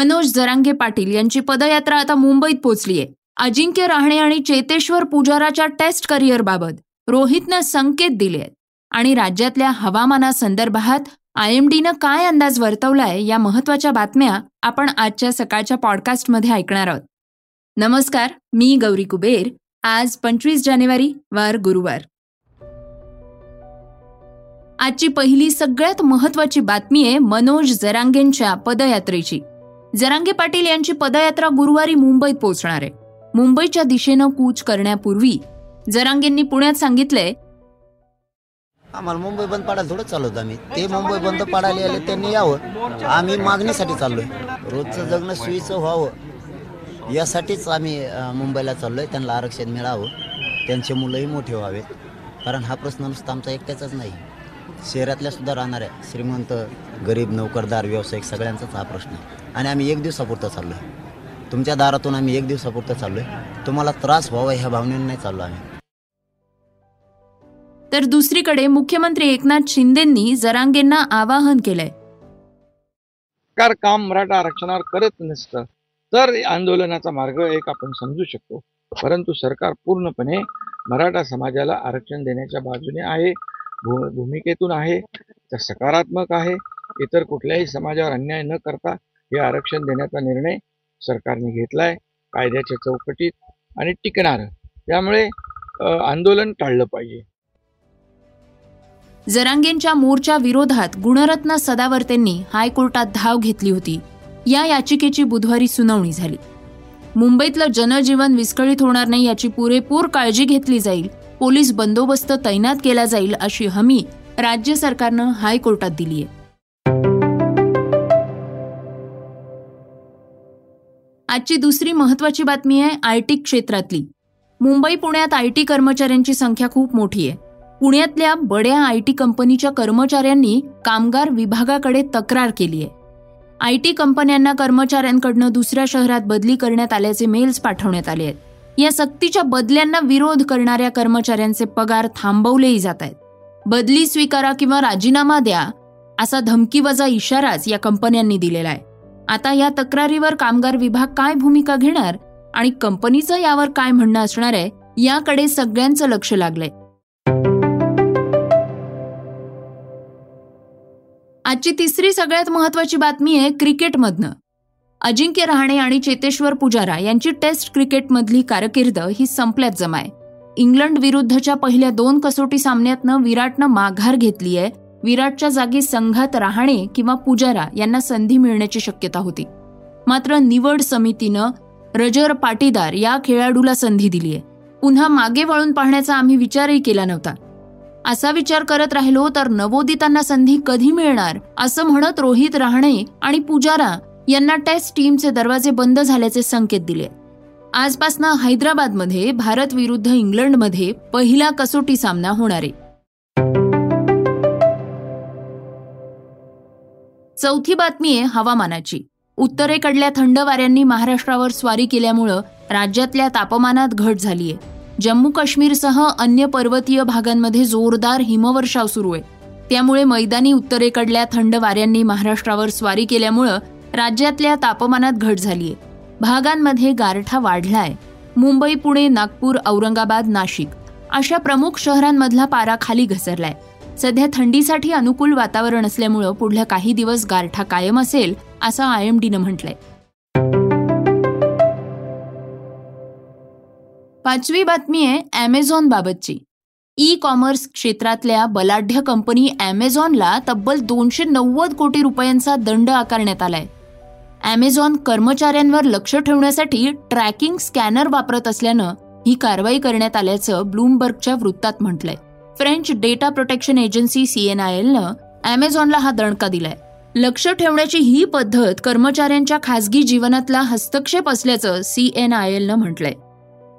मनोज जरांगे पाटील यांची पदयात्रा आता मुंबईत पोहोचलीय अजिंक्य राहणे आणि चेतेश्वर पुजाराच्या टेस्ट करिअरबाबत रोहितनं संकेत दिले आणि राज्यातल्या हवामानासंदर्भात आय एम डीनं काय अंदाज वर्तवलाय या महत्त्वाच्या बातम्या आपण आजच्या सकाळच्या पॉडकास्टमध्ये ऐकणार आहोत. नमस्कार मी गौरी कुबेर. आज पंचवीस जानेवारी वार गुरुवार. आजची पहिली सगळ्यात महत्वाची बातमी आहे मनोज जरांगेंच्या पदयात्रेची. जरांगे पाटील यांची पदयात्रा गुरुवारी मुंबईत पोहोचणार आहे. मुंबईच्या दिशेनं कूच करण्यापूर्वी जरांगेंनी पुण्यात सांगितलंय आम्हाला मुंबई बंद पाडायला थोडं चालवतो आम्ही. ते मुंबई बंद पाडायला आले त्यांनी यावं. आम्ही मागणीसाठी चाललोय. रोजचं जगणं सुईचं व्हावं. यासाठीच आम्ही मुंबईला चाललोय. त्यांना आरक्षण मिळावं. त्यांचे मुलंही मोठे व्हावेत कारण हा प्रश्न नुसता आमचा एकट्याचाच नाही. शहरातल्या सुद्धा राहणाऱ्या श्रीमंत गरीब नोकरदार व्यावसायिक सगळ्यांचाच हा प्रश्न आहे. आणि आम्ही एक दिवसापुरतं चाललोय. तुमच्या दारातून आम्ही एक दिवसापुरतं चाललोय. तुम्हाला त्रास व्हावा ह्या भावनेने नाही चाललो आम्ही. तर दुसरीकडे मुख्यमंत्री एकनाथ शिंदेंनी जरांगेंना आवाहन केलंय. सरकार काम मराठा आरक्षणावर करत नसतं तर आंदोलनाचा मार्ग एक आपण समजू शकतो. परंतु सरकार पूर्णपणे मराठा समाजाला आरक्षण देण्याच्या बाजूने आहे. भूमिकेतून आहे तर सकारात्मक आहे. इतर कुठल्याही समाजावर अन्याय न करता हे आरक्षण देण्याचा निर्णय सरकारने घेतलाय. कायद्याच्या चौकटीत आणि टिकणार. त्यामुळे आंदोलन टाळलं पाहिजे. जरांगेंच्या मोर्चा विरोधात गुणरत्न सदावर्तेंनी हायकोर्टात धाव घेतली होती. या याचिकेची बुधवारी सुनावणी झाली. मुंबईतलं जनजीवन विस्कळीत होणार नाही याची पुरेपूर काळजी घेतली जाईल पोलीस बंदोबस्त तैनात केला जाईल अशी हमी राज्य सरकारनं हायकोर्टात दिलीय आजची दुसरी महत्वाची बातमी आहे आय टी क्षेत्रातली. मुंबई पुण्यात आय टी कर्मचाऱ्यांची संख्या खूप मोठी आहे. पुण्यातल्या बड्या आय टी कंपनीच्या कर्मचाऱ्यांनी कामगार विभागाकडे तक्रार केली आहे. आय टी कंपन्यांना कर्मचाऱ्यांकडनं दुसऱ्या शहरात बदली करण्यात आल्याचे मेल्स पाठवण्यात आले आहेत. या सक्तीच्या बदल्यांना विरोध करणाऱ्या कर्मचाऱ्यांचे पगार थांबवलेही जात आहेत. बदली स्वीकारा किंवा राजीनामा द्या असा धमकीवजा इशाराच या कंपन्यांनी दिलेला आहे. आता या तक्रारीवर कामगार विभाग काय भूमिका घेणार आणि कंपनीचं यावर काय म्हणणं असणार आहे याकडे सगळ्यांचं लक्ष लागलंय. आजची तिसरी सगळ्यात महत्वाची बातमी आहे क्रिकेटमधनं. अजिंक्य रहाणे आणि चेतेश्वर पुजारा यांची टेस्ट क्रिकेटमधली कारकीर्द ही संपल्यात जमाय. इंग्लंड विरुद्धच्या पहिल्या दोन कसोटी सामन्यातनं विराटनं माघार घेतली आहे. विराटच्या जागी संघात रहाणे किंवा पुजारा यांना संधी मिळण्याची शक्यता होती. मात्र निवड समितीनं रजर पाटीदार या खेळाडूला संधी दिली आहे. पुन्हा मागे वळून पाहण्याचा आम्ही विचारही केला नव्हता. असा विचार करत राहिलो तर नवोदितांना संधी कधी मिळणार असं म्हणत रोहित राहणे आणि पुजारा यांना टेस्ट टीमचे दरवाजे बंद झाल्याचे संकेत दिले. आजपासनं हैदराबादमध्ये भारत विरुद्ध इंग्लंडमध्ये पहिला कसोटी सामना होणार. आहे चौथी बातमी आहे हवामानाची. उत्तरेकडल्या थंड वाऱ्यांनी महाराष्ट्रावर स्वारी केल्यामुळं राज्यातल्या तापमानात घट झालीय. जम्मू काश्मीरसह अन्य पर्वतीय भागांमध्ये जोरदार हिमवर्षाव सुरू आहे. त्यामुळे मैदानी उत्तरेकडल्या थंड वाऱ्यांनी महाराष्ट्रावर स्वारी केल्यामुळं राज्यातल्या तापमानात घट झालीय. भागांमध्ये गारठा वाढलाय. मुंबई पुणे नागपूर औरंगाबाद नाशिक अशा प्रमुख शहरांमधला पारा खाली घसरलाय. सध्या थंडीसाठी अनुकूल वातावरण असल्यामुळं पुढल्या काही दिवस गारठा कायम असेल असं आय एम डीनं म्हटलंय. पाचवी बातमी आहे अमेझॉन बाबतची. ई कॉमर्स क्षेत्रातल्या बलाढ्य कंपनी अमेझॉनला तब्बल दोनशे नव्वद कोटी रुपयांचा दंड आकारण्यात आलाय. ॲमेझॉन कर्मचाऱ्यांवर लक्ष ठेवण्यासाठी ट्रॅकिंग स्कॅनर वापरत असल्यानं ही कारवाई करण्यात आल्याचं ब्लूमबर्गच्या वृत्तात म्हटलंय. फ्रेंच डेटा प्रोटेक्शन एजन्सी सीएनआयएलनं ॲमेझॉनला हा दणका दिलाय. लक्ष ठेवण्याची ही पद्धत कर्मचाऱ्यांच्या खासगी जीवनातला हस्तक्षेप असल्याचं सीएनआयएलनं म्हटलंय.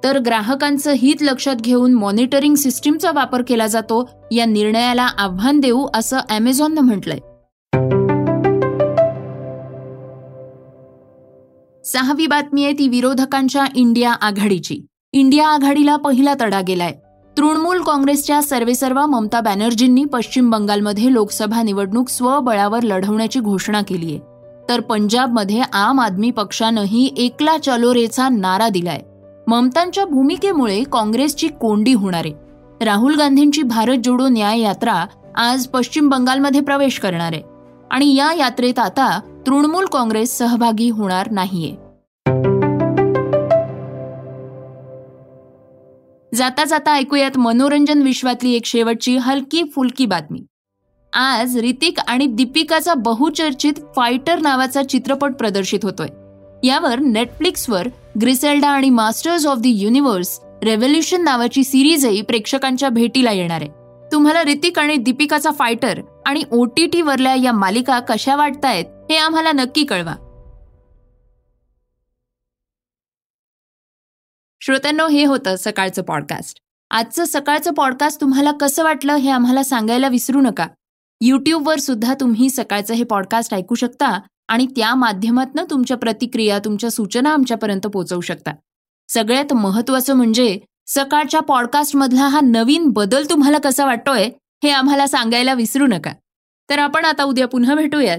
तर ग्राहकांचं हित लक्षात घेऊन मॉनिटरिंग सिस्टीमचा वापर केला जातो या निर्णयाला आव्हान देऊ असं अमेझॉननं म्हटलंय. सहावी बातमी आहे ती विरोधकांच्या इंडिया आघाडीची. इंडिया आघाडीला पहिला तडा गेलाय. तृणमूल काँग्रेसच्या सर्वेसर्वा ममता बॅनर्जींनी पश्चिम बंगालमध्ये लोकसभा निवडणूक स्वबळावर लढवण्याची घोषणा केली आहे. तर पंजाबमध्ये आम आदमी पक्षानंही एकला चलो रेचा नारा दिलाय. ममतांच्या भूमिकेमुळे काँग्रेसची कोंडी होणार आहे. राहुल गांधींची भारत जोडो न्याय यात्रा आज पश्चिम बंगालमध्ये प्रवेश करणार आहे. आणि या यात्रेत आता तृणमूल काँग्रेस सहभागी होणार नाहीये. जाता जाता ऐकूयात मनोरंजन विश्वातली एक शेवटची हलकी फुलकी बातमी. आज रितिक आणि दीपिकाचा बहुचर्चित फायटर नावाचा चित्रपट प्रदर्शित होतोय. यावर नेटफ्लिक्सवर ग्रिसेल्डा आणि Masters of the Universe Revolution नावाची सिरीजही प्रेक्षकांच्या भेटीला येणार आहे. तुम्हाला ऋतिक आणि दीपिकाचा फायटर आणि ओ टी टी वरल्या या मालिका कशा वाटतायत हे आम्हाला नक्की कळवा. श्रोत्यांनो हे होतं सकाळचं पॉडकास्ट आजचं सकाळचं पॉडकास्ट तुम्हाला कसं वाटलं हे आम्हाला सांगायला विसरू नका. यूट्यूबवर सुद्धा तुम्ही सकाळचं हे पॉडकास्ट ऐकू शकता आणि त्या माध्यमातून तुमच्या प्रतिक्रिया तुमच्या सूचना आमच्यापर्यंत पोहोचवू शकता. सगळ्यात महत्वाचं म्हणजे सकाळच्या पॉडकास्टमधला हा नवीन बदल तुम्हाला कसा वाटतोय हे आम्हाला सांगायला विसरू नका. तर आपण आता उद्या पुन्हा भेटूयात.